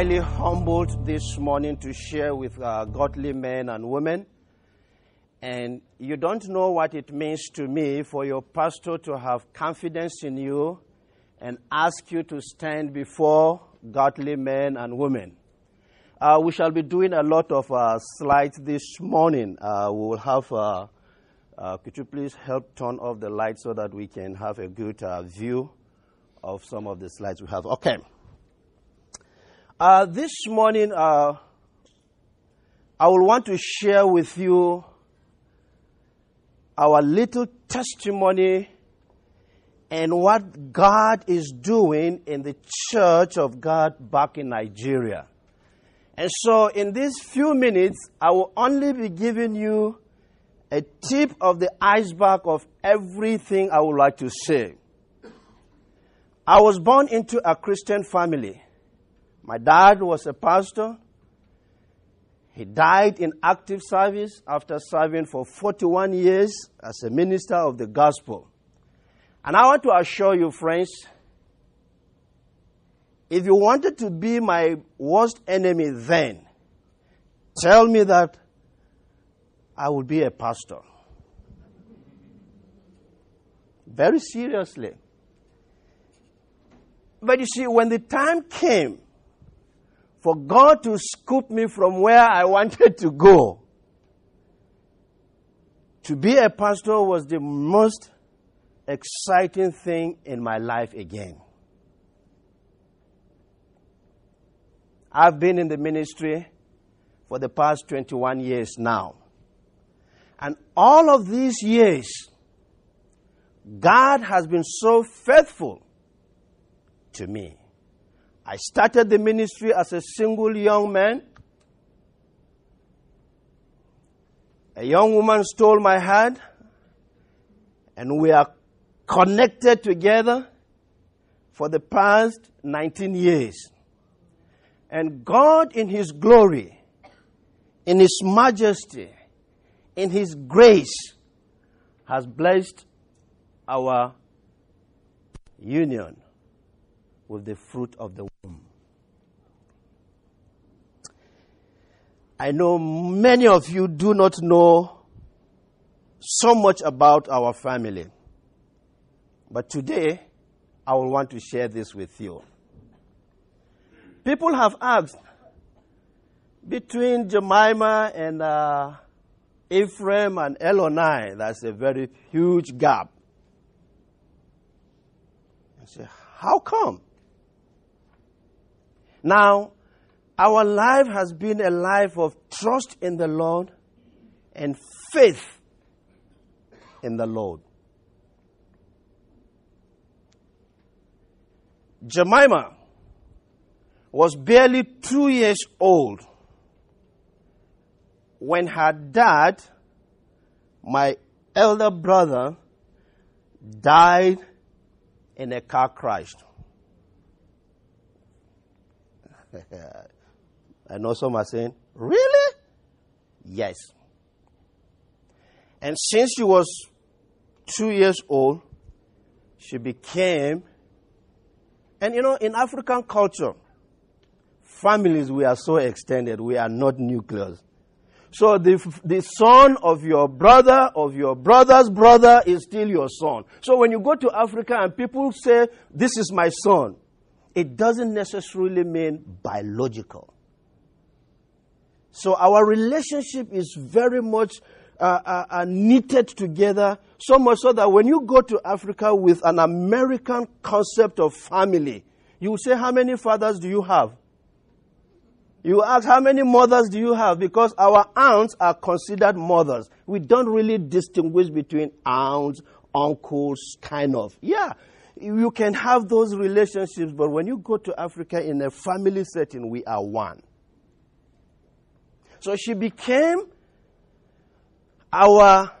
highly humbled this morning to share with uh, godly men and women. And you don't know what it means to me for your pastor to have confidence in you and ask you to stand before godly men and women. Uh, we shall be doing a lot of uh, slides this morning. Uh, we will have, uh, uh, could you please help turn off the light so that we can have a good uh, view of some of the slides we have? Okay. Uh, this morning, uh, I will want to share with you our little testimony and what God is doing in the church of God back in Nigeria. And so, in these few minutes, I will only be giving you a tip of the iceberg of everything I would like to say. I was born into a Christian family. My dad was a pastor. He died in active service after serving for 41 years as a minister of the gospel. And I want to assure you, friends, if you wanted to be my worst enemy then, tell me that I would be a pastor. Very seriously. But you see, when the time came for God to scoop me from where I wanted to go, to be a pastor was the most exciting thing in my life again. I've been in the ministry for the past 21 years now. And all of these years, God has been so faithful to me. I started the ministry as a single young man. A young woman stole my hand, and we are connected together for the past 19 years. And God, in His glory, in His majesty, in His grace, has blessed our union with the fruit of the womb. I know many of you do not know so much about our family. But today, I will want to share this with you. People have asked between Jemima and uh, Ephraim and Elionai, that's a very huge gap. I say, how come? Now, our life has been a life of trust in the Lord and faith in the Lord. Jemima was barely two years old when her dad, my elder brother, died in a car crash. I know some are saying, Really? Yes. And since she was two years old, she became, and you know, in African culture, families, we are so extended, we are not nucleus. So the, the son of your brother, of your brother's brother is still your son. So when you go to Africa and people say, this is my son, it doesn't necessarily mean biological. So our relationship is very much uh, uh, uh, knitted together, so much so that when you go to Africa with an American concept of family, you say, How many fathers do you have? You ask, how many mothers do you have? Because our aunts are considered mothers. We don't really distinguish between aunts, uncles, kind of. Yeah, you can have those relationships, but when you go to Africa in a family setting, we are one. So she became our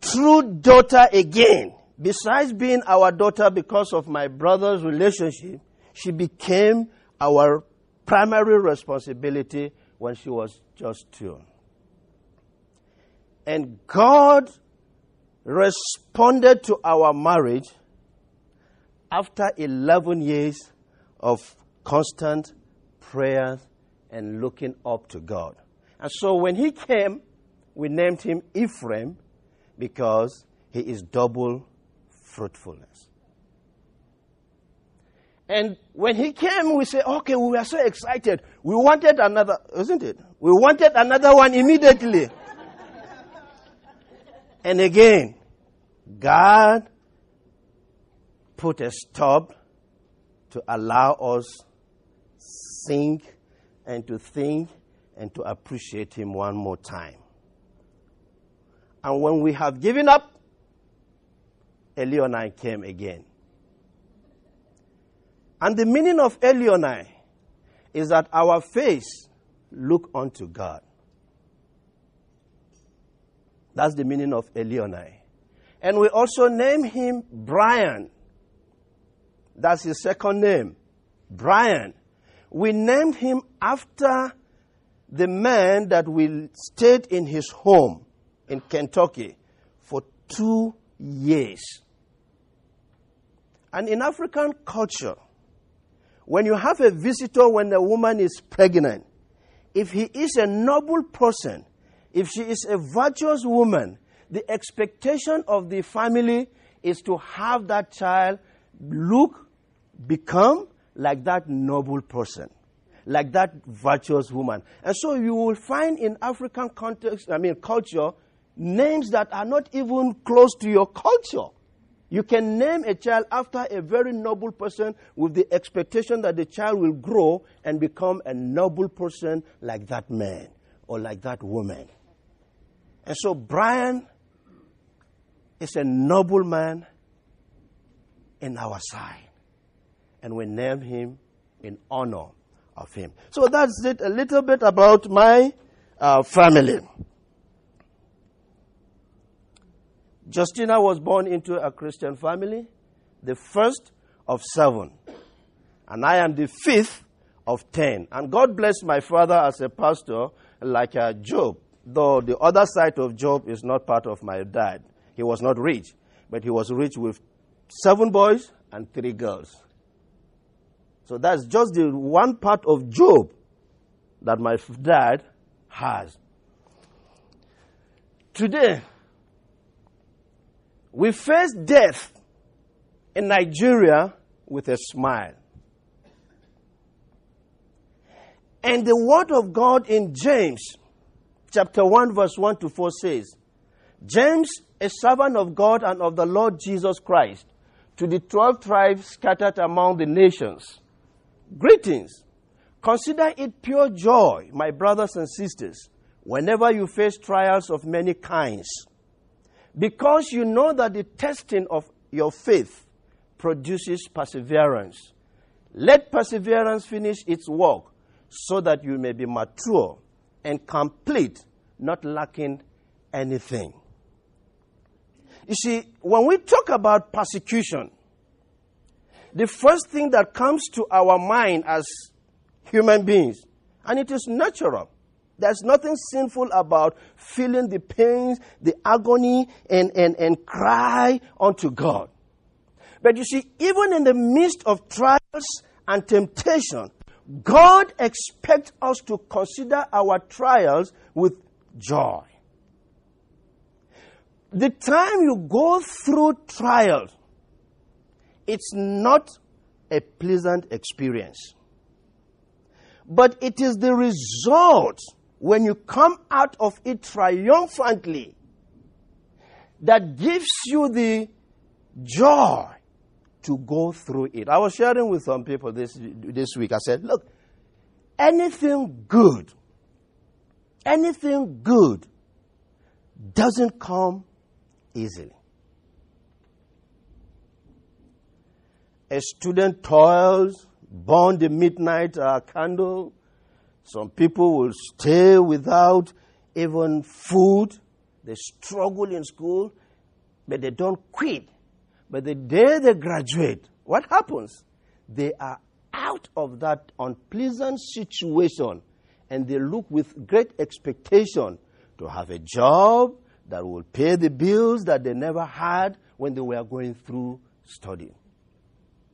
true daughter again. Besides being our daughter because of my brother's relationship, she became our primary responsibility when she was just two. And God responded to our marriage after 11 years of constant prayers and looking up to God. And so when he came, we named him Ephraim because he is double fruitfulness. And when he came, we say, okay, we were so excited. We wanted another, isn't it? We wanted another one immediately. and again, God put a stop to allow us sing and to think and to appreciate him one more time. And when we have given up, Elionai came again. And the meaning of Elionai is that our face look unto God. That's the meaning of Elionai. And we also name him Brian. That's his second name. Brian. We named him after the man that we stayed in his home in Kentucky for two years. And in African culture, when you have a visitor when a woman is pregnant, if he is a noble person, if she is a virtuous woman, the expectation of the family is to have that child look, become like that noble person, like that virtuous woman. And so you will find in African context, I mean culture, names that are not even close to your culture. You can name a child after a very noble person with the expectation that the child will grow and become a noble person like that man or like that woman. And so Brian is a noble man in our side. And we name him in honor of him. So that's it a little bit about my uh, family. Justina was born into a Christian family, the first of seven. And I am the fifth of ten. And God bless my father as a pastor, like uh, Job, though the other side of Job is not part of my dad. He was not rich, but he was rich with seven boys and three girls. So that's just the one part of Job that my dad has. Today, we face death in Nigeria with a smile. And the word of God in James chapter 1 verse 1 to 4 says, James, a servant of God and of the Lord Jesus Christ, to the 12 tribes scattered among the nations. Greetings. Consider it pure joy, my brothers and sisters, whenever you face trials of many kinds because you know that the testing of your faith produces perseverance. Let perseverance finish its work so that you may be mature and complete, not lacking anything. You see, when we talk about persecution, the first thing that comes to our mind as human beings, and it is natural, there's nothing sinful about feeling the pains, the agony, and, and, and cry unto God. But you see, even in the midst of trials and temptation, God expects us to consider our trials with joy. The time you go through trials, it's not a pleasant experience. But it is the result when you come out of it triumphantly, that gives you the joy to go through it. I was sharing with some people this, this week. I said, look, anything good, anything good doesn't come easily. A student toils, burn the midnight uh, candle, some people will stay without even food. They struggle in school, but they don't quit. But the day they graduate, what happens? They are out of that unpleasant situation and they look with great expectation to have a job that will pay the bills that they never had when they were going through studying.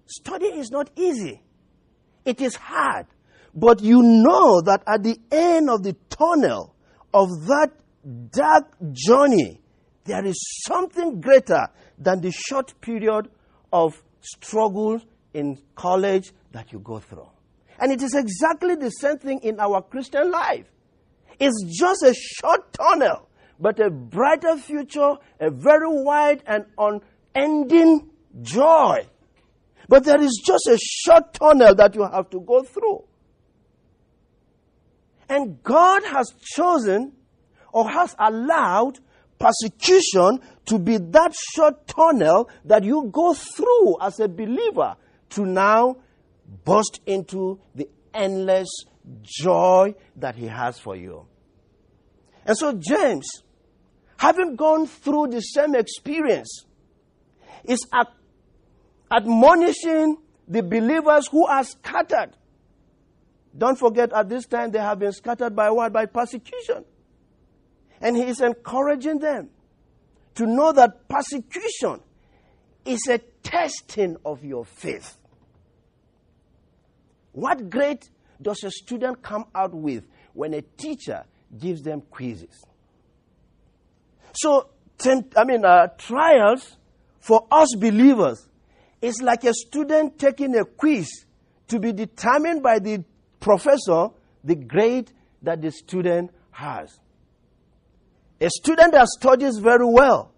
Studying is not easy. It is hard. But you know that at the end of the tunnel of that dark journey, there is something greater than the short period of struggle in college that you go through. And it is exactly the same thing in our Christian life. It's just a short tunnel, but a brighter future, a very wide and unending joy. But there is just a short tunnel that you have to go through. And God has chosen or has allowed persecution to be that short tunnel that you go through as a believer to now burst into the endless joy that He has for you. And so, James, having gone through the same experience, is admonishing the believers who are scattered. Don't forget, at this time, they have been scattered by what? By persecution. And he is encouraging them to know that persecution is a testing of your faith. What grade does a student come out with when a teacher gives them quizzes? So, I mean, uh, trials for us believers is like a student taking a quiz to be determined by the professor the grade that the student has. A student that studies very well,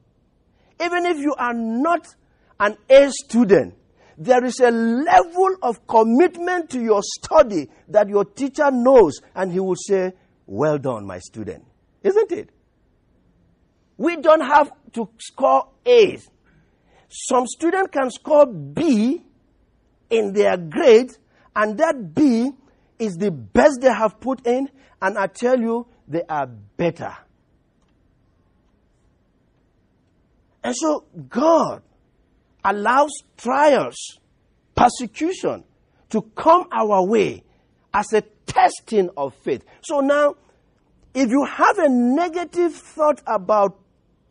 even if you are not an A student, there is a level of commitment to your study that your teacher knows, and he will say, Well done, my student. Isn't it? We don't have to score A's. Some students can score B in their grade, and that B is the best they have put in, and I tell you, they are better. And so, God allows trials, persecution to come our way as a testing of faith. So now, if you have a negative thought about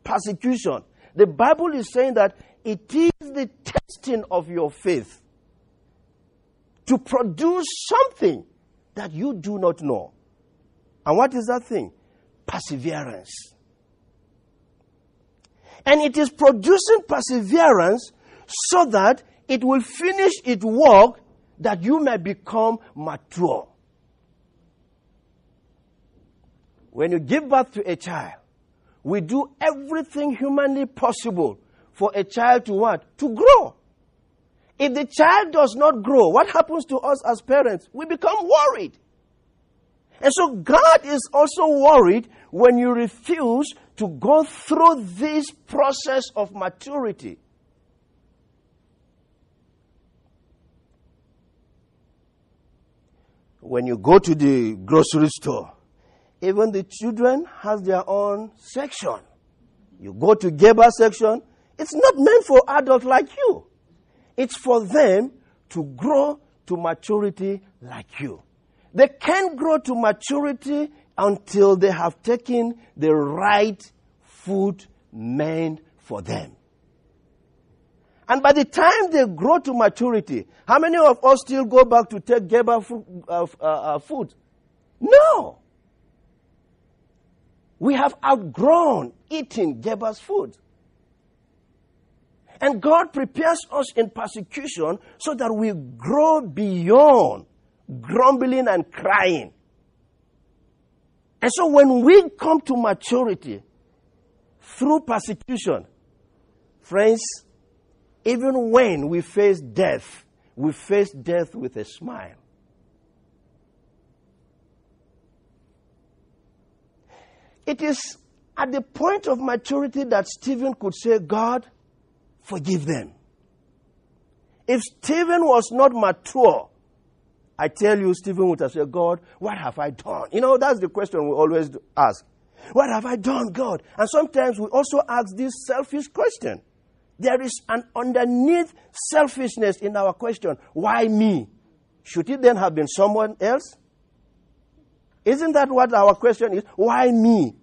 persecution, the Bible is saying that it is the testing of your faith to produce something that you do not know. And what is that thing? Perseverance. And it is producing perseverance so that it will finish its work that you may become mature. When you give birth to a child, we do everything humanly possible for a child to what? To grow. If the child does not grow, what happens to us as parents? We become worried. And so God is also worried when you refuse to go through this process of maturity. When you go to the grocery store, even the children has their own section. You go to Gerber section, it's not meant for adults like you. It's for them to grow to maturity like you. They can't grow to maturity until they have taken the right food meant for them. And by the time they grow to maturity, how many of us still go back to take Gerber food, uh, uh, uh, food? No. We have outgrown eating Gerber's food. And God prepares us in persecution so that we grow beyond grumbling and crying. And so when we come to maturity through persecution, friends, even when we face death, we face death with a smile. It is at the point of maturity that Stephen could say, God, forgive them. If Stephen was not mature, I tell you, Stephen would have said, God, what have I done? You know, that's the question we always ask. What have I done, God? And sometimes we also ask this selfish question. There is an underneath selfishness in our question. Why me? Should it then have been someone else? Isn't that what our question is? Why me?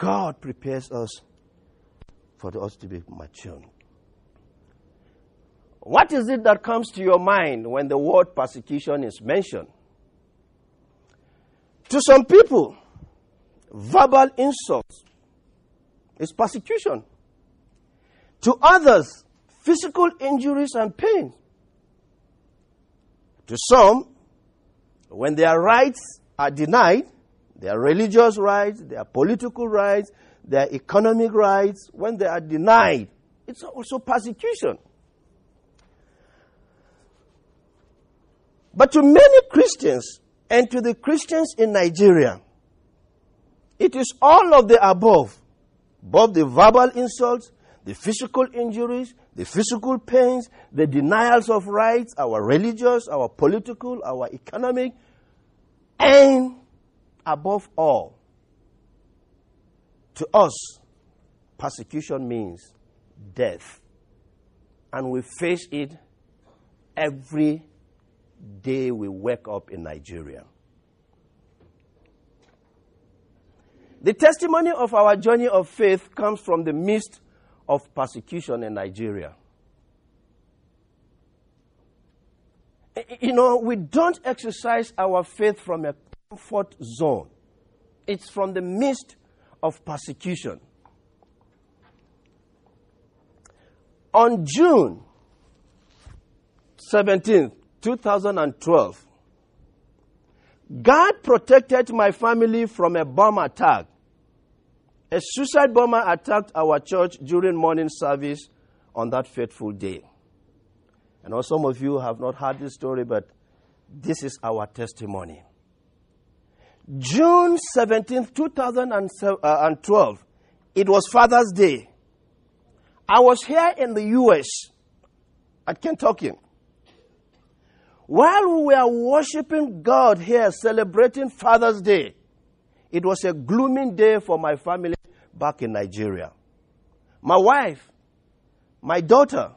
God prepares us for us to be mature. What is it that comes to your mind when the word persecution is mentioned? To some people, verbal insults is persecution. To others, physical injuries and pain. To some, when their rights are denied, their religious rights, their political rights, their economic rights, when they are denied, it's also persecution. But to many Christians and to the Christians in Nigeria, it is all of the above. Both the verbal insults, the physical injuries, the physical pains, the denials of rights, our religious, our political, our economic, and above all, to us, persecution means death. And we face it every day we wake up in Nigeria. The testimony of our journey of faith comes from the midst of persecution in Nigeria. You know, we don't exercise our faith from a comfort zone, it's from the midst of persecution. On June 17th, 2012, God protected my family from a bomb attack. A suicide bomber attacked our church during morning service on that fateful day. I know some of you have not heard this story, but this is our testimony. June 17, 2012, uh, it was Father's Day. I was here in the U.S. at Kentucky. While we were worshiping God here, celebrating Father's Day, it was a gloomy day for my family back in Nigeria. My wife, my daughter,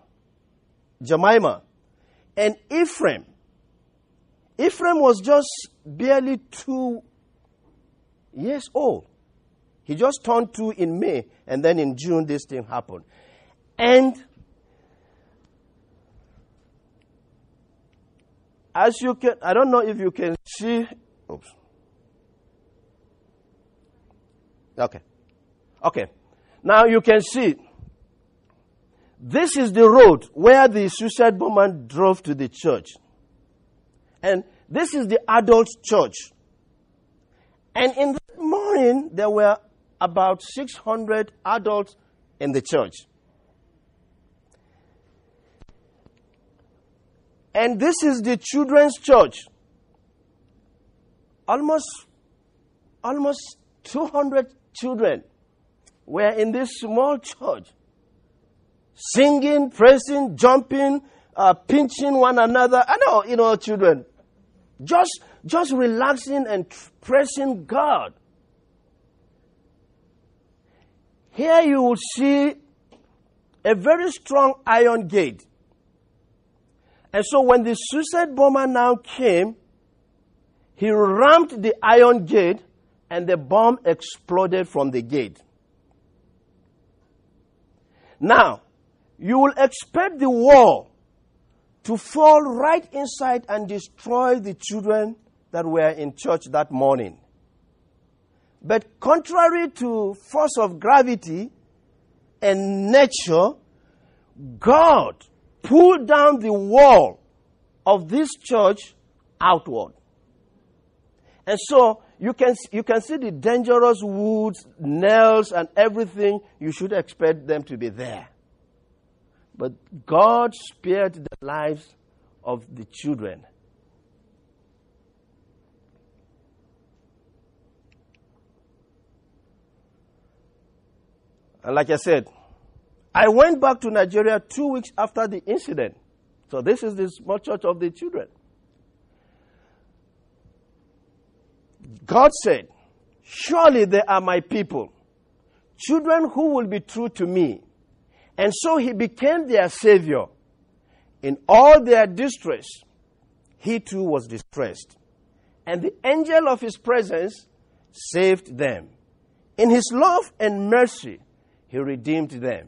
Jemima, and Ephraim. Ephraim was just barely two years old. He just turned two in May, and then in June, this thing happened. And as you can, I don't know if you can see. Oops. Okay. Okay. Now you can see. This is the road where the suicide bomber drove to the church. And this is the adult church. And in the there were about 600 adults in the church. And this is the children's church. Almost, almost 200 children were in this small church, singing, praising, jumping, uh, pinching one another. I know, you know, children, just, just relaxing and praising God. Here you will see a very strong iron gate. And so when the suicide bomber now came, he rammed the iron gate and the bomb exploded from the gate. Now, you will expect the wall to fall right inside and destroy the children that were in church that morning. But contrary to force of gravity and nature, God pulled down the wall of this church outward. And so you can, you can see the dangerous woods, nails, and everything. You should expect them to be there. But God spared the lives of the children. And like I said, I went back to Nigeria two weeks after the incident. So this is the small church of the children. God said, Surely they are my people, children who will be true to me. And so he became their savior. In all their distress, he too was distressed. And the angel of his presence saved them. In his love and mercy, he redeemed them.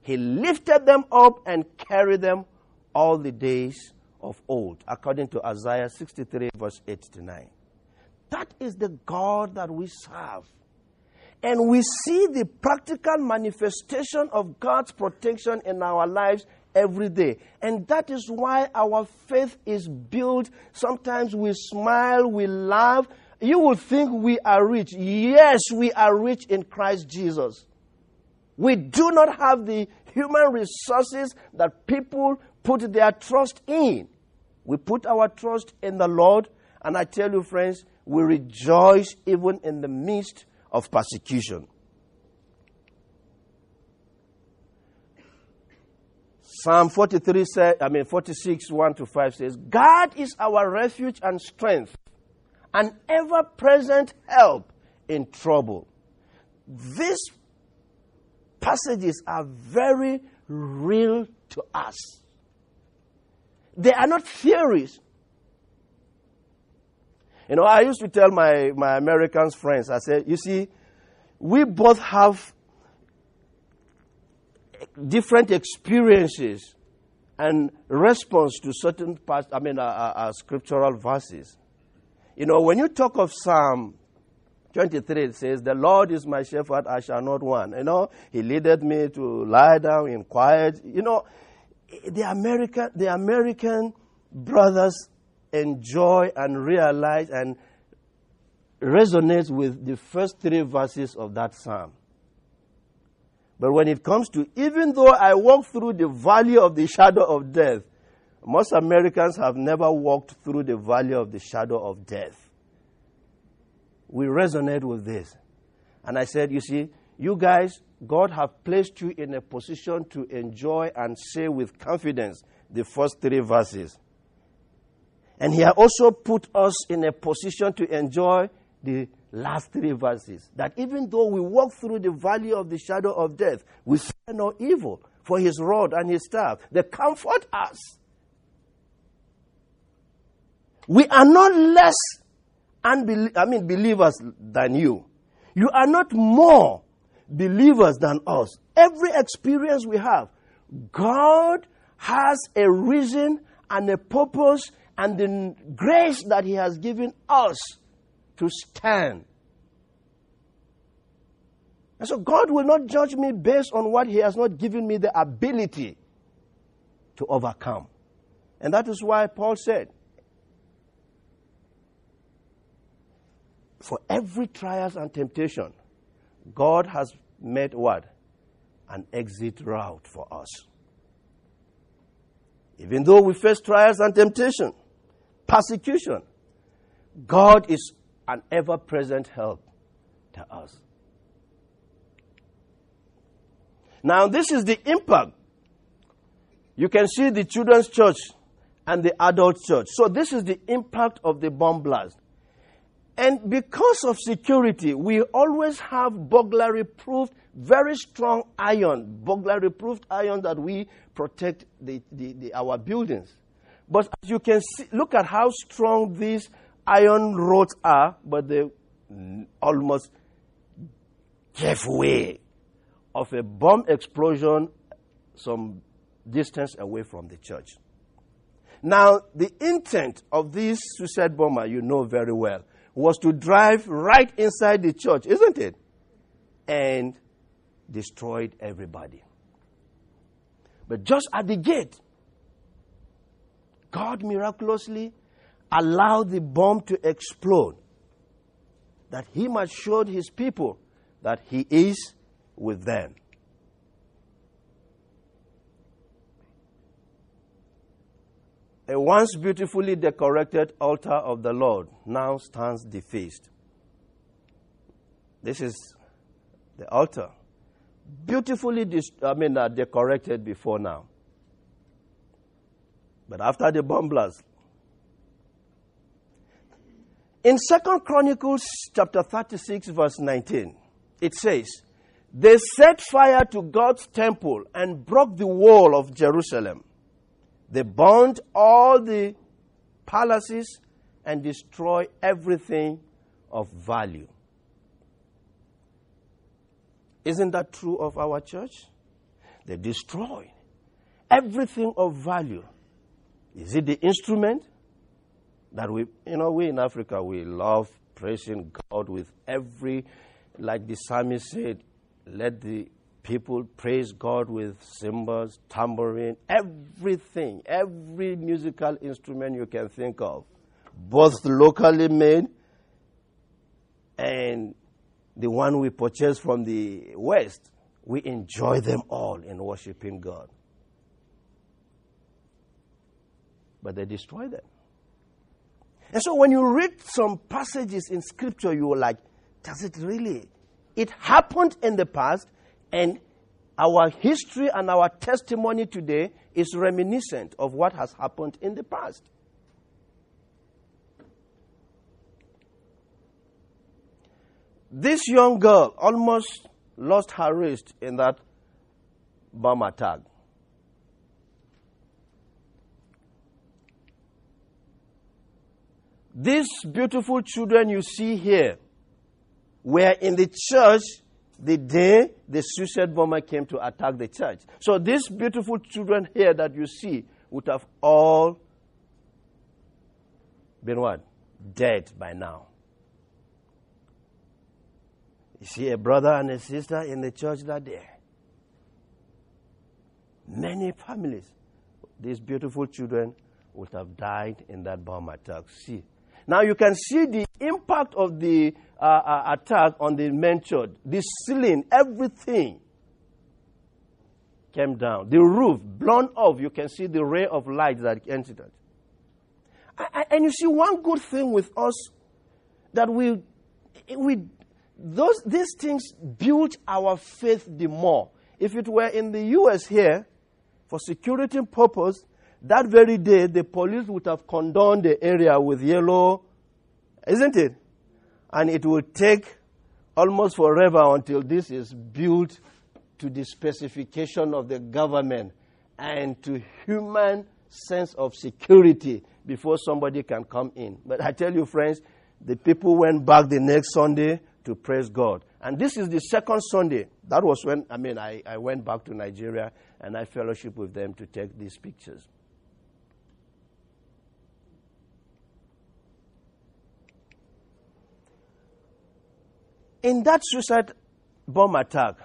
He lifted them up and carried them all the days of old, according to Isaiah 63, verse 8 to 9. That is the God that we serve. And we see the practical manifestation of God's protection in our lives every day. And that is why our faith is built. Sometimes we smile, we laugh. You would think we are rich. Yes, we are rich in Christ Jesus. We do not have the human resources that people put their trust in. We put our trust in the Lord, and I tell you, friends, we rejoice even in the midst of persecution. Psalm 43 says, I mean 46, 1 to 5 says, God is our refuge and strength, an ever present help in trouble. These passages are very real to us. They are not theories. You know, I used to tell my, my American friends, I said, you see, we both have different experiences and response to certain past, I mean, uh, uh, uh, scriptural verses. You know, when you talk of Psalm 23, says, The Lord is my shepherd, I shall not want. You know, He leadeth me to lie down in quiet. You know, the American, the American brothers enjoy and realize and resonate with the first three verses of that psalm. But when it comes to, even though I walk through the valley of the shadow of death, most Americans have never walked through the valley of the shadow of death. We resonate with this. And I said, you see, you guys, God have placed you in a position to enjoy and say with confidence the first three verses. And He has also put us in a position to enjoy the last three verses. That even though we walk through the valley of the shadow of death, we fear no evil, for His rod and His staff, they comfort us. We are not less I mean believers than you. You are not more believers than us. Every experience we have, God has a reason and a purpose and the grace that He has given us to stand. And so God will not judge me based on what He has not given me the ability to overcome. And that is why Paul said, For every trials and temptation, God has made what? An exit route for us. Even though we face trials and temptation, persecution, God is an ever present help to us. Now, this is the impact. You can see the children's church and the adult church. So, this is the impact of the bomb blast. And because of security, we always have burglary proof, very strong iron, burglary proofed iron that we protect the, the, the, our buildings. But as you can see, look at how strong these iron rods are, but they almost gave way of a bomb explosion some distance away from the church. Now, the intent of this suicide bomber, you know very well was to drive right inside the church, isn't it? And destroyed everybody. But just at the gate, God miraculously allowed the bomb to explode that he might show his people that he is with them. A once beautifully decorated altar of the Lord now stands defaced. This is the altar. Beautifully I mean, uh, decorated before now. But after the bomb blast, in Second Chronicles chapter 36, verse 19, it says, They set fire to God's temple and broke the wall of Jerusalem. They burned all the palaces and destroyed everything of value. Isn't that true of our church? They destroyed everything of value Is it the instrument that we, you know, we in Africa, we love praising God with every, like the psalmist said, let the people praise God with cymbals, tambourine, everything, every musical instrument you can think of, both locally made and the one we purchase from the West. We enjoy them all in worshiping God. But they destroy them. And so when you read some passages in Scripture, you are like, does it really? It happened in the past, and our history and our testimony today is reminiscent of what has happened in the past. This young girl almost lost her wrist in that bomb attack. These beautiful children you see here were in the church the day the suicide bomber came to attack the church. So these beautiful children here that you see would have all been what? Dead by now. You see a brother and a sister in the church that day. Many families, these beautiful children would have died in that bomb attack. See. Now you can see the impact of the uh, uh, attack on the church. The ceiling, everything came down. The roof blown off. You can see the ray of light that entered. And you see one good thing with us that we, we those, these things build our faith the more. If it were in the US here, for security purpose, that very day the police would have condoned the area with yellow, isn't it? And it will take almost forever until this is built to the specification of the government and to human sense of security before somebody can come in. But I tell you, friends, the people went back the next Sunday to praise God. And this is the second Sunday. That was when, I mean, I, I went back to Nigeria and I fellowship with them to take these pictures. In that suicide bomb attack,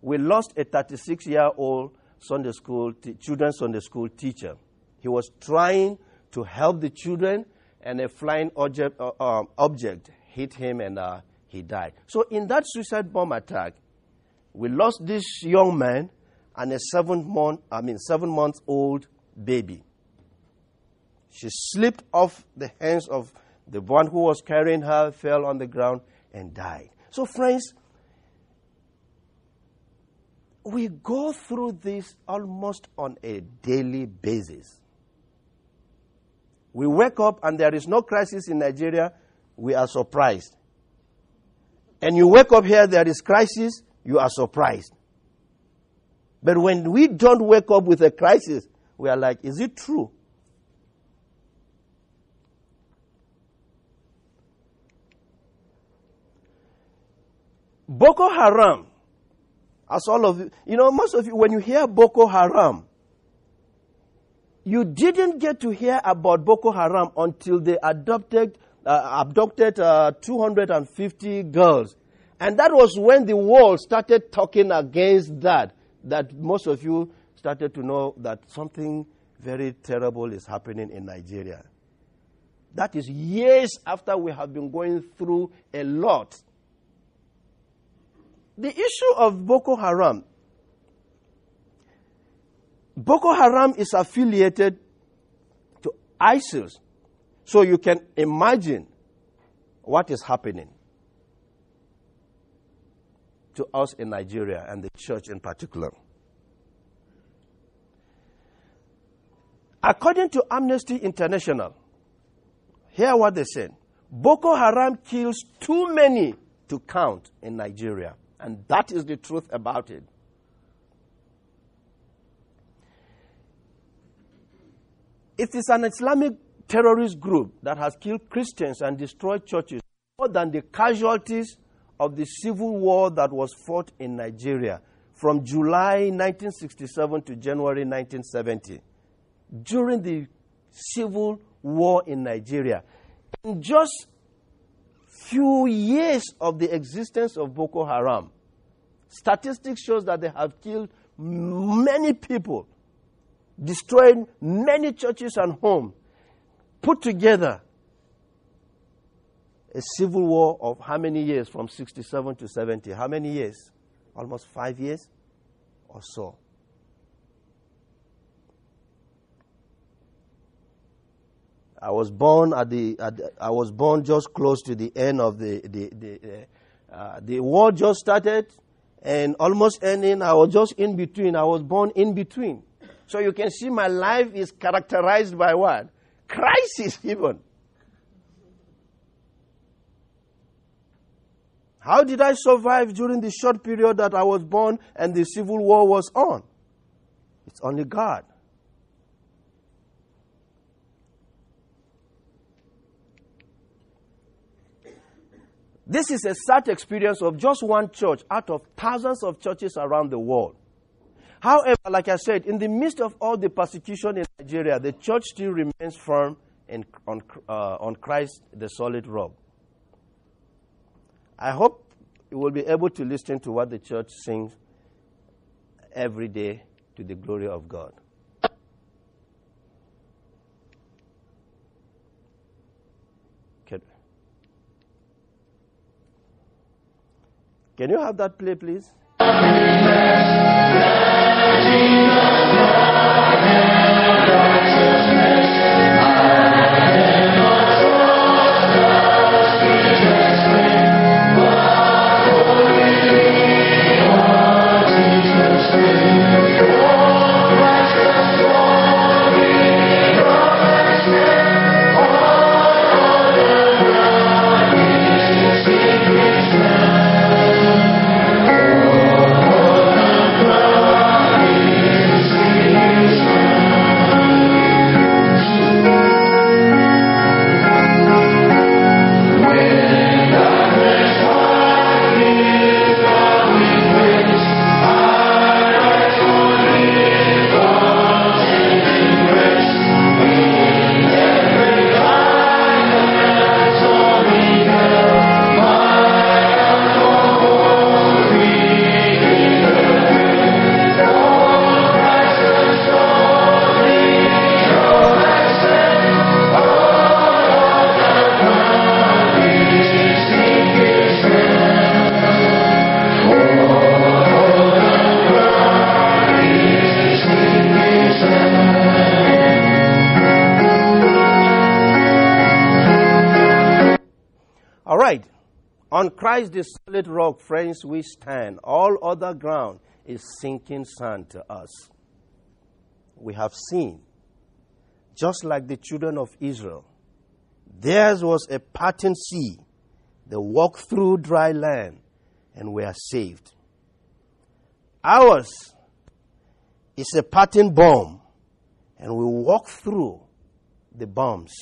we lost a 36 year old Sunday school, t- children's Sunday school teacher. He was trying to help the children, and a flying object, uh, uh, object hit him and uh, he died. So, in that suicide bomb attack, we lost this young man and a seven month, I mean, seven months old baby. She slipped off the hands of the one who was carrying her, fell on the ground, and died. So, friends, we go through this almost on a daily basis. We wake up and there is no crisis in Nigeria, we are surprised and you wake up here, there is crisis, you are surprised. But when we don't wake up with a crisis, we are like, is it true? Boko Haram, as all of you, you know, most of you, when you hear Boko Haram, you didn't get to hear about Boko Haram until they adopted uh, abducted uh, 250 girls. And that was when the world started talking against that, that most of you started to know that something very terrible is happening in Nigeria. That is years after we have been going through a lot. The issue of Boko Haram Boko Haram is affiliated to ISIS. So you can imagine what is happening to us in Nigeria and the church in particular. According to Amnesty International, hear what they said Boko Haram kills too many to count in Nigeria. And that is the truth about it. It is an Islamic terrorist group that has killed Christians and destroyed churches more than the casualties of the civil war that was fought in Nigeria from July 1967 to January 1970. During the civil war in Nigeria. In just few years of the existence of Boko Haram, statistics shows that they have killed many people, destroyed many churches and homes, put together a civil war of how many years from 67 to 70? How many years? Almost five years or so. I was born at the, at the, I was born just close to the end of the the the, uh, uh, the war just started and almost ending. I was just in between. I was born in between. So you can see my life is characterized by what? Crisis even. How did I survive during the short period that I was born and the civil war was on? It's only God. This is a sad experience of just one church out of thousands of churches around the world. However, like I said, in the midst of all the persecution in Nigeria, the church still remains firm in, on, uh, on Christ, the solid rock. I hope you will be able to listen to what the church sings every day to the glory of God. Can you have that play, please? Christ, the solid rock, friends, we stand. All other ground is sinking sand to us. We have seen, just like the children of Israel, theirs was a parting sea. They walked through dry land and were saved. Ours is a parting bomb, and we walk through the bombs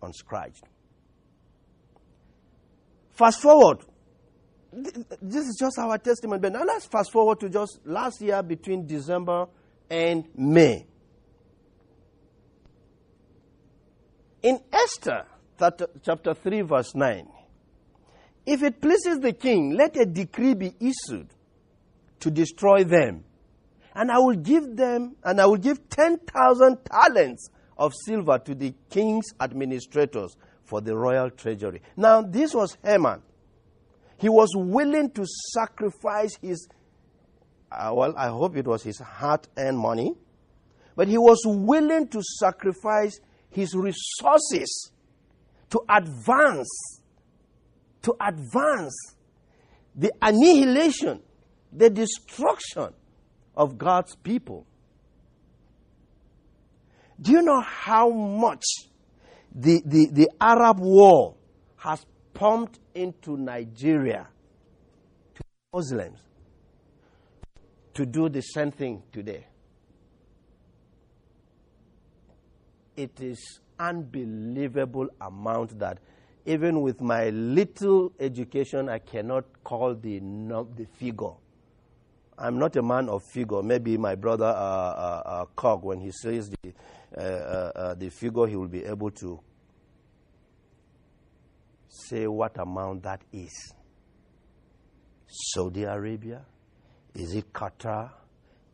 unscratched. Fast forward. This is just our testimony. But now let's fast forward to just last year between December and May. In Esther chapter 3, verse 9, if it pleases the king, let a decree be issued to destroy them. And I will give them, and I will give 10,000 talents of silver to the king's administrators for the royal treasury. Now, this was Haman. He was willing to sacrifice his, uh, well, I hope it was his heart and money, but he was willing to sacrifice his resources to advance, to advance the annihilation, the destruction of God's people. Do you know how much the, the, the Arab war has pumped into Nigeria to Muslims to do the same thing today. It is unbelievable amount that even with my little education, I cannot call the, the figure. I'm not a man of figure. Maybe my brother uh, uh, uh, Cog, when he says the, Uh, uh, uh, the figure, he will be able to say what amount that is. Saudi Arabia? Is it Qatar?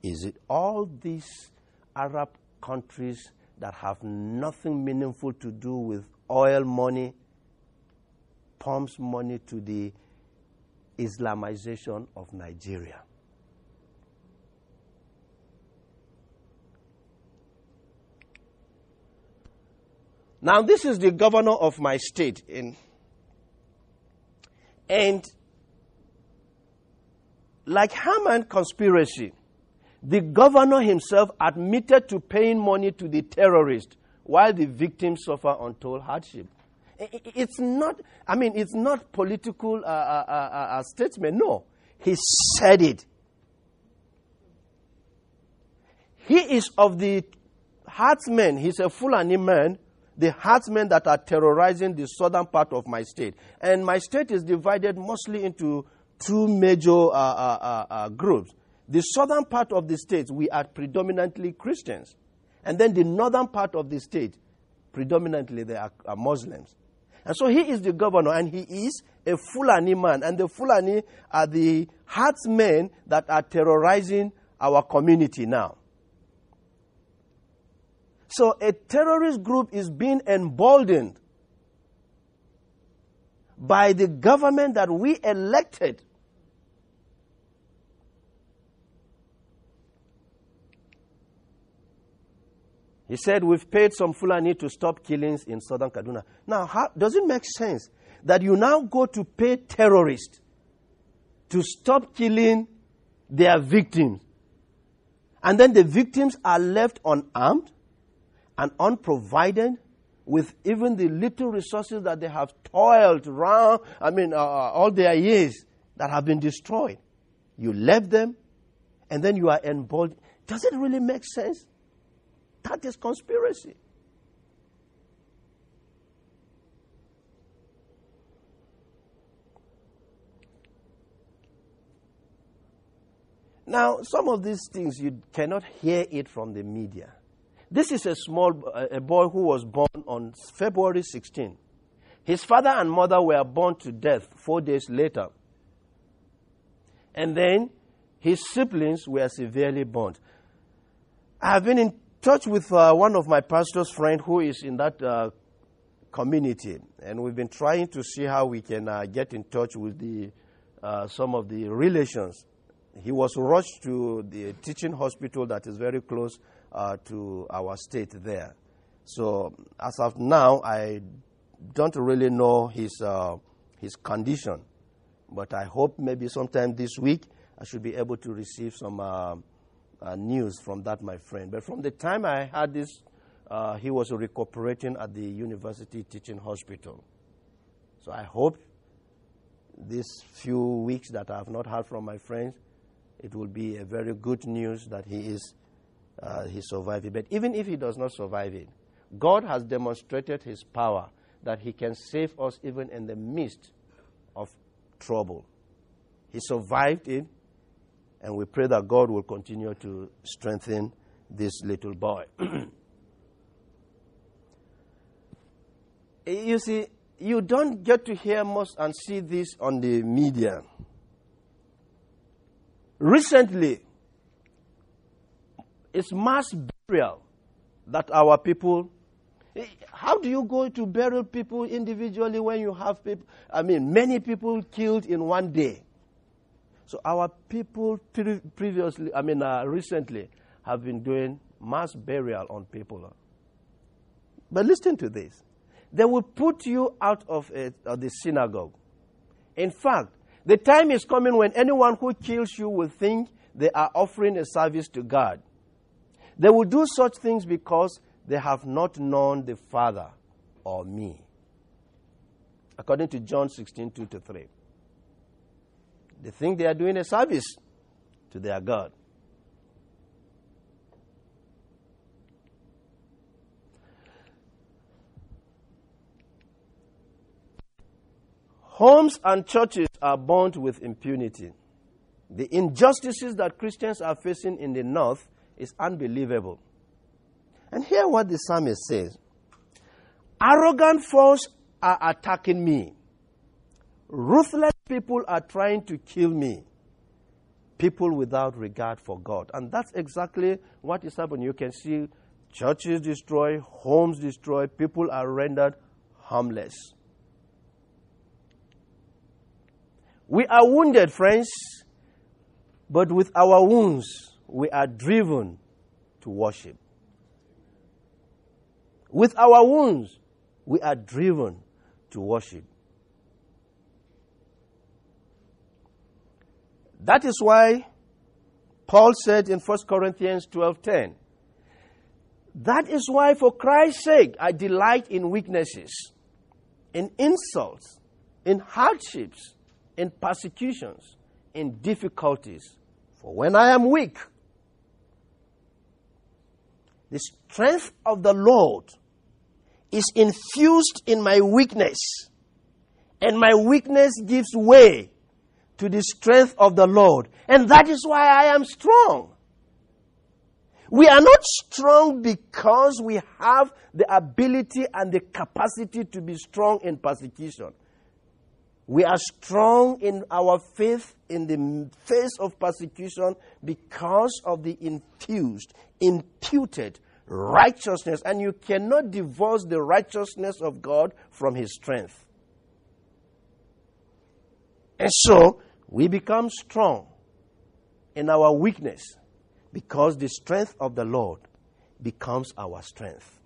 Is it all these Arab countries that have nothing meaningful to do with oil money, pumps money to the Islamization of Nigeria? Now, this is the governor of my state in and like Haman conspiracy, the governor himself admitted to paying money to the terrorist while the victims suffer untold hardship. It's not, I mean, it's not political uh, uh, uh, uh, uh statement. No, he said it. He is of the herdsmen. He's a Fulani man the herdsmen that are terrorizing the southern part of my state. And my state is divided mostly into two major uh, uh, uh, uh, groups. The southern part of the state, we are predominantly Christians. And then the northern part of the state, predominantly they are, are Muslims. And so he is the governor, and he is a Fulani man. And the Fulani are the herdsmen that are terrorizing our community now. So a terrorist group is being emboldened by the government that we elected. He said, We've paid some Fulani to stop killings in southern Kaduna. Now, how, does it make sense that you now go to pay terrorists to stop killing their victims? And then the victims are left unarmed? And unprovided with even the little resources that they have toiled around, I mean, uh, uh, all their years that have been destroyed. You left them, and then you are emboldened. Does it really make sense? That is conspiracy. Now, some of these things you cannot hear it from the media. This is a small a boy who was born on February 16. His father and mother were born to death four days later. And then his siblings were severely burned. I have been in touch with uh, one of my pastor's friend who is in that uh, community, and we've been trying to see how we can uh, get in touch with the, uh, some of the relations. He was rushed to the teaching hospital that is very close uh, to our state there. So as of now, I don't really know his, uh, his condition, but I hope maybe sometime this week I should be able to receive some uh, uh news from that, my friend. But from the time I had this, uh, he was recuperating at the university teaching hospital. So I hope these few weeks that I have not heard from my friends, it will be a very good news that he is uh, he survived it. But even if he does not survive it, God has demonstrated his power that he can save us even in the midst of trouble. He survived it, and we pray that God will continue to strengthen this little boy. you see, you don't get to hear most and see this on the media. Recently, it's mass burial that our people. How do you go to bury people individually when you have people? I mean, many people killed in one day. So our people pre- previously, I mean, uh, recently, have been doing mass burial on people. But listen to this. They will put you out of, a, of the synagogue. In fact, the time is coming when anyone who kills you will think they are offering a service to God. They will do such things because they have not known the Father or me. According to John 16, 2 to 3. They think they are doing a service to their God. Homes and churches are bound with impunity. The injustices that Christians are facing in the north is unbelievable. And hear what the psalmist says Arrogant foes are attacking me, ruthless people are trying to kill me. People without regard for God. And that's exactly what is happening. You can see churches destroyed, homes destroyed, people are rendered harmless. We are wounded, friends, but with our wounds, we are driven to worship. With our wounds, we are driven to worship. That is why Paul said in 1 Corinthians 12:10, that is why for Christ's sake I delight in weaknesses, in insults, in hardships, in persecutions, in difficulties. For when I am weak, the strength of the Lord is infused in my weakness, and my weakness gives way to the strength of the Lord. And that is why I am strong. We are not strong because we have the ability and the capacity to be strong in persecution. We are strong in our faith in the face of persecution because of the infused, imputed righteousness. And you cannot divorce the righteousness of God from His strength. And so, we become strong in our weakness because the strength of the Lord becomes our strength.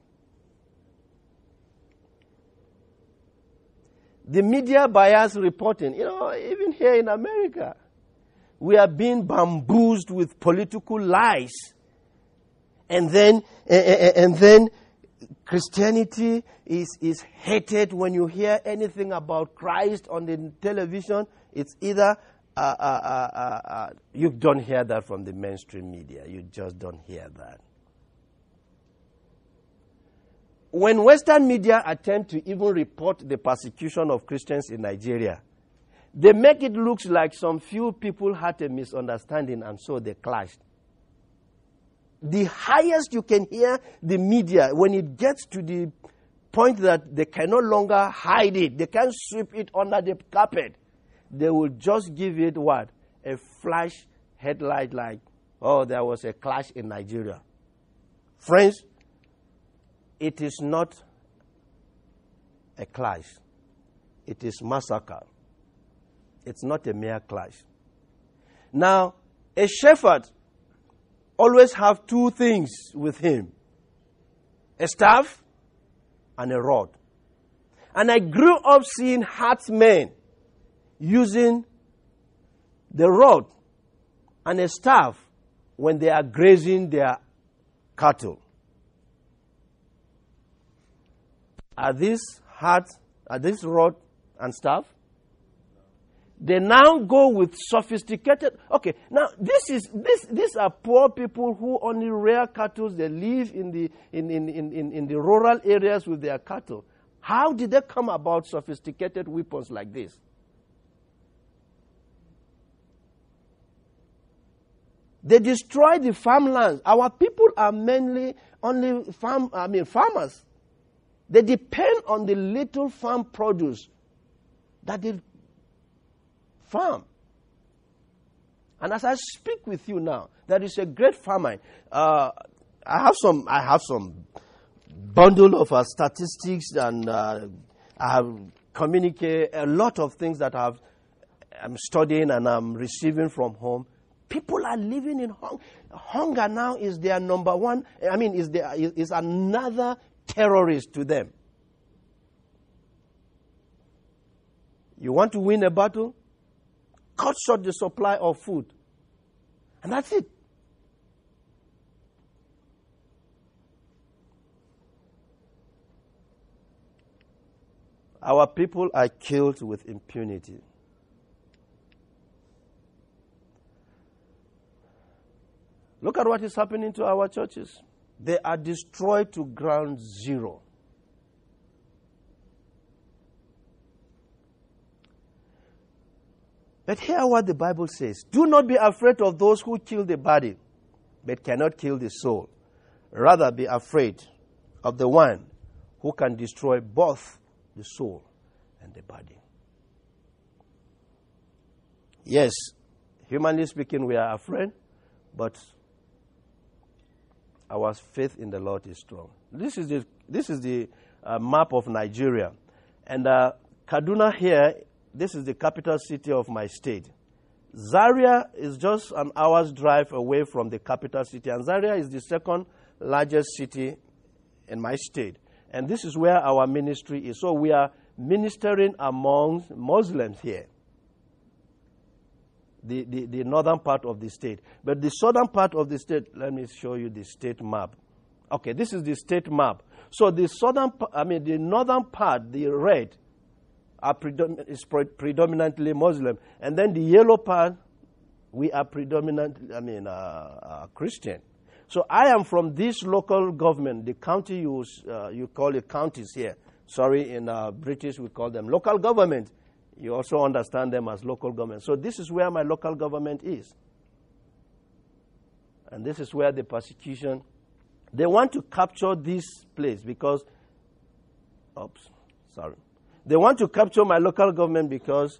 The media bias reporting, you know, even here in America, we are being bamboozled with political lies. And then, and then Christianity is, is hated when you hear anything about Christ on the television. It's either uh, uh, uh, uh you don't hear that from the mainstream media. You just don't hear that. When Western media attempt to even report the persecution of Christians in Nigeria, they make it look like some few people had a misunderstanding and so they clashed. The highest you can hear the media when it gets to the point that they can no longer hide it, they can't sweep it under the carpet, they will just give it what? A flash headlight like, oh, there was a clash in Nigeria. Friends, it is not a clash, it is massacre. It's not a mere clash. Now, a shepherd always have two things with him a staff and a rod. And I grew up seeing herdsmen using the rod and a staff when they are grazing their cattle. Are these hard, are these rod and staff? They now go with sophisticated. Okay, now this is this these are poor people who only rear cattle. They live in the in, in, in, in the rural areas with their cattle. How did they come about sophisticated weapons like this? They destroy the farmlands. Our people are mainly only farm, I mean farmers. They depend on the little farm produce that they farm. And as I speak with you now, there is a great famine. Uh, I have some. I have some bundle of uh, statistics, and uh, I have communicated a lot of things that I've, I'm studying and I'm receiving from home. People are living in hunger. Hunger now is their number one. I mean, is there is another terrorist to them. You want to win a battle? Cut short the supply of food. And that's it. Our people are killed with impunity. Look at what is happening to our churches they are destroyed to ground zero. But hear what the Bible says Do not be afraid of those who kill the body, but cannot kill the soul. Rather, be afraid of the one who can destroy both the soul and the body. Yes, humanly speaking, we are afraid, but our faith in the Lord is strong. This is the, this is the uh, map of Nigeria. And uh, Kaduna here, this is the capital city of my state. Zaria is just an hour's drive away from the capital city, and Zaria is the second largest city in my state. And this is where our ministry is. So we are ministering among Muslims here, the, the, the northern part of the state. But the southern part of the state, let me show you the state map. Okay, this is the state map. So the southern, I mean, the northern part, the red, are is pre- predominantly Muslim, and then the yellow part, we are predominantly, I mean, uh, uh, Christian. So I am from this local government, the county you, uh, you call it counties here. Sorry, in uh, British we call them local government. You also understand them as local government. So this is where my local government is. And this is where the persecution, they want to capture this place because, oops, sorry. They want to capture my local government because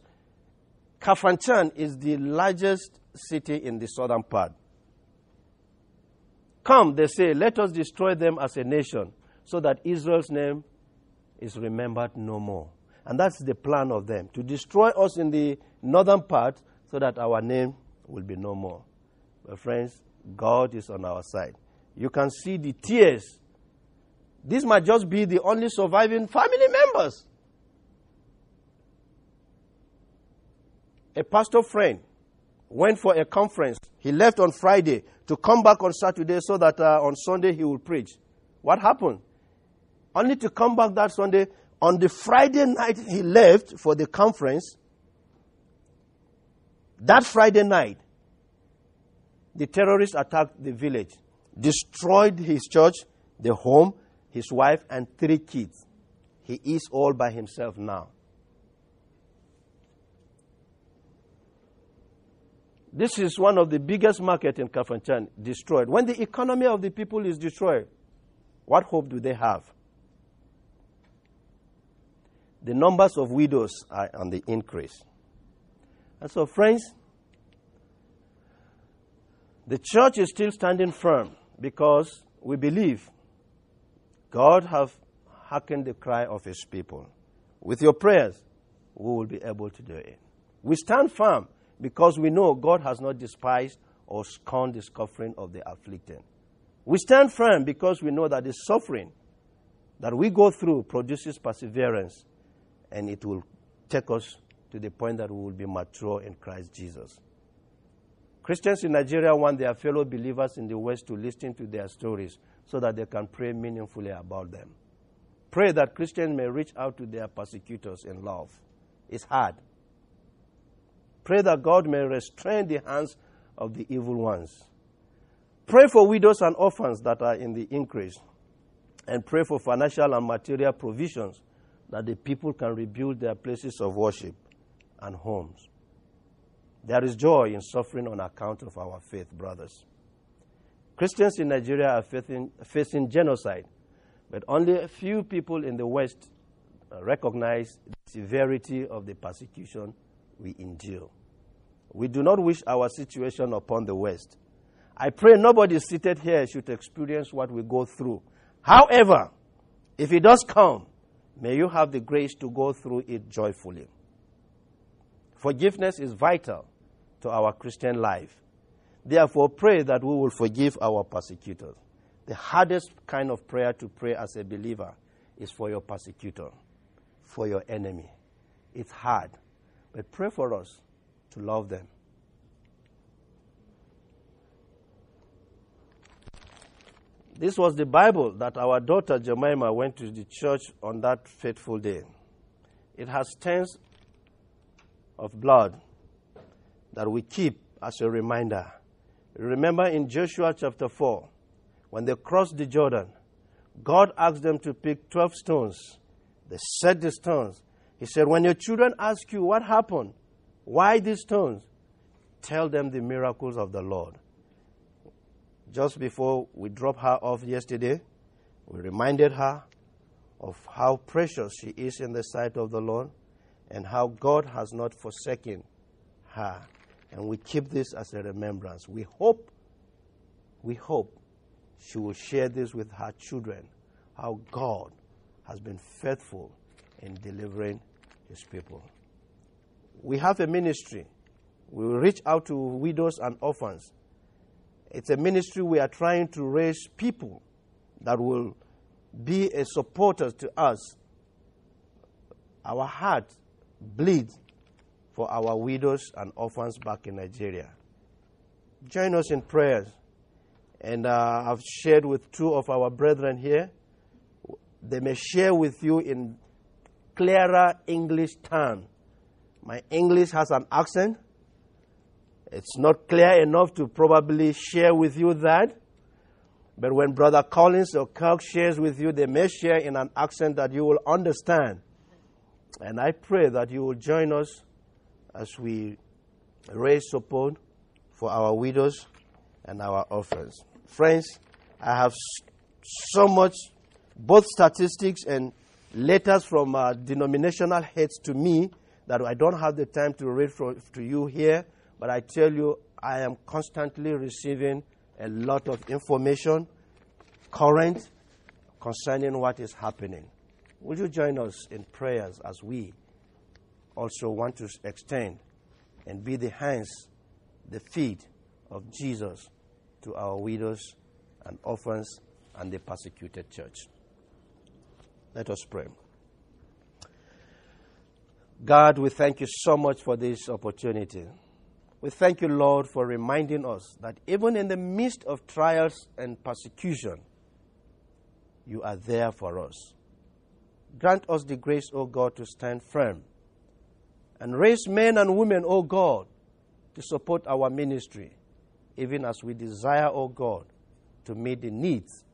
Kafanchan is the largest city in the southern part. Come, they say, let us destroy them as a nation so that Israel's name is remembered no more. And that's the plan of them to destroy us in the northern part so that our name will be no more. But, friends, God is on our side. You can see the tears. These might just be the only surviving family members. A pastor friend went for a conference. He left on Friday to come back on Saturday so that uh, on Sunday he will preach. What happened? Only to come back that Sunday. On the Friday night he left for the conference, that Friday night, the terrorists attacked the village, destroyed his church, the home, his wife, and three kids. He is all by himself now. This is one of the biggest markets in Kafanchan destroyed. When the economy of the people is destroyed, what hope do they have? The numbers of widows are on the increase. And so, friends, the church is still standing firm because we believe God have hearkened the cry of his people. With your prayers, we will be able to do it. We stand firm because we know God has not despised or scorned the suffering of the afflicted. We stand firm because we know that the suffering that we go through produces perseverance and it will take us to the point that we will be mature in Christ Jesus. Christians in Nigeria want their fellow believers in the West to listen to their stories so that they can pray meaningfully about them. Pray that Christians may reach out to their persecutors in love. It's hard. Pray that God may restrain the hands of the evil ones. Pray for widows and orphans that are in the increase. And pray for financial and material provisions that the people can rebuild their places of worship and homes. There is joy in suffering on account of our faith, brothers. Christians in Nigeria are facing, facing genocide, but only a few people in the West uh, recognize the severity of the persecution we endure. We do not wish our situation upon the West. I pray nobody seated here should experience what we go through. However, if it does come, may you have the grace to go through it joyfully. Forgiveness is vital to our Christian life. Therefore, pray that we will forgive our persecutors. The hardest kind of prayer to pray as a believer is for your persecutor, for your enemy. It's hard. But pray for us to love them. This was the Bible that our daughter Jemima went to the church on that fateful day. It has stains of blood that we keep as a reminder. Remember in Joshua chapter 4, when they crossed the Jordan, God asked them to pick 12 stones. They set the stones. He said, When your children ask you what happened, why these stones? Tell them the miracles of the Lord. Just before we dropped her off yesterday, we reminded her of how precious she is in the sight of the Lord and how God has not forsaken her. And we keep this as a remembrance. We hope, we hope she will share this with her children, how God has been faithful in delivering his people. We have a ministry. We will reach out to widows and orphans. It's a ministry we are trying to raise people that will be a supporter to us. Our heart bleeds for our widows and orphans back in Nigeria. Join us in prayers. And uh, I've shared with two of our brethren here. They may share with you in clearer English terms. My English has an accent. It's not clear enough to probably share with you that. But when Brother Collins or Kirk shares with you, they may share in an accent that you will understand. And I pray that you will join us as we raise support for our widows and our orphans. Friends, I have so much, both statistics and letters from uh, denominational heads to me that I don't have the time to read for, to you here, but I tell you, I am constantly receiving a lot of information, current, concerning what is happening. Would you join us in prayers as we also want to extend and be the hands, the feet of Jesus to our widows and orphans and the persecuted church? Let us pray. God, we thank you so much for this opportunity. We thank you, Lord, for reminding us that even in the midst of trials and persecution, you are there for us. Grant us the grace, O God, to stand firm and raise men and women, O God, to support our ministry, even as we desire, O God, to meet the needs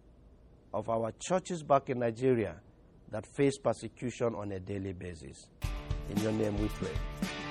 of our churches back in Nigeria that face persecution on a daily basis. In your name we pray.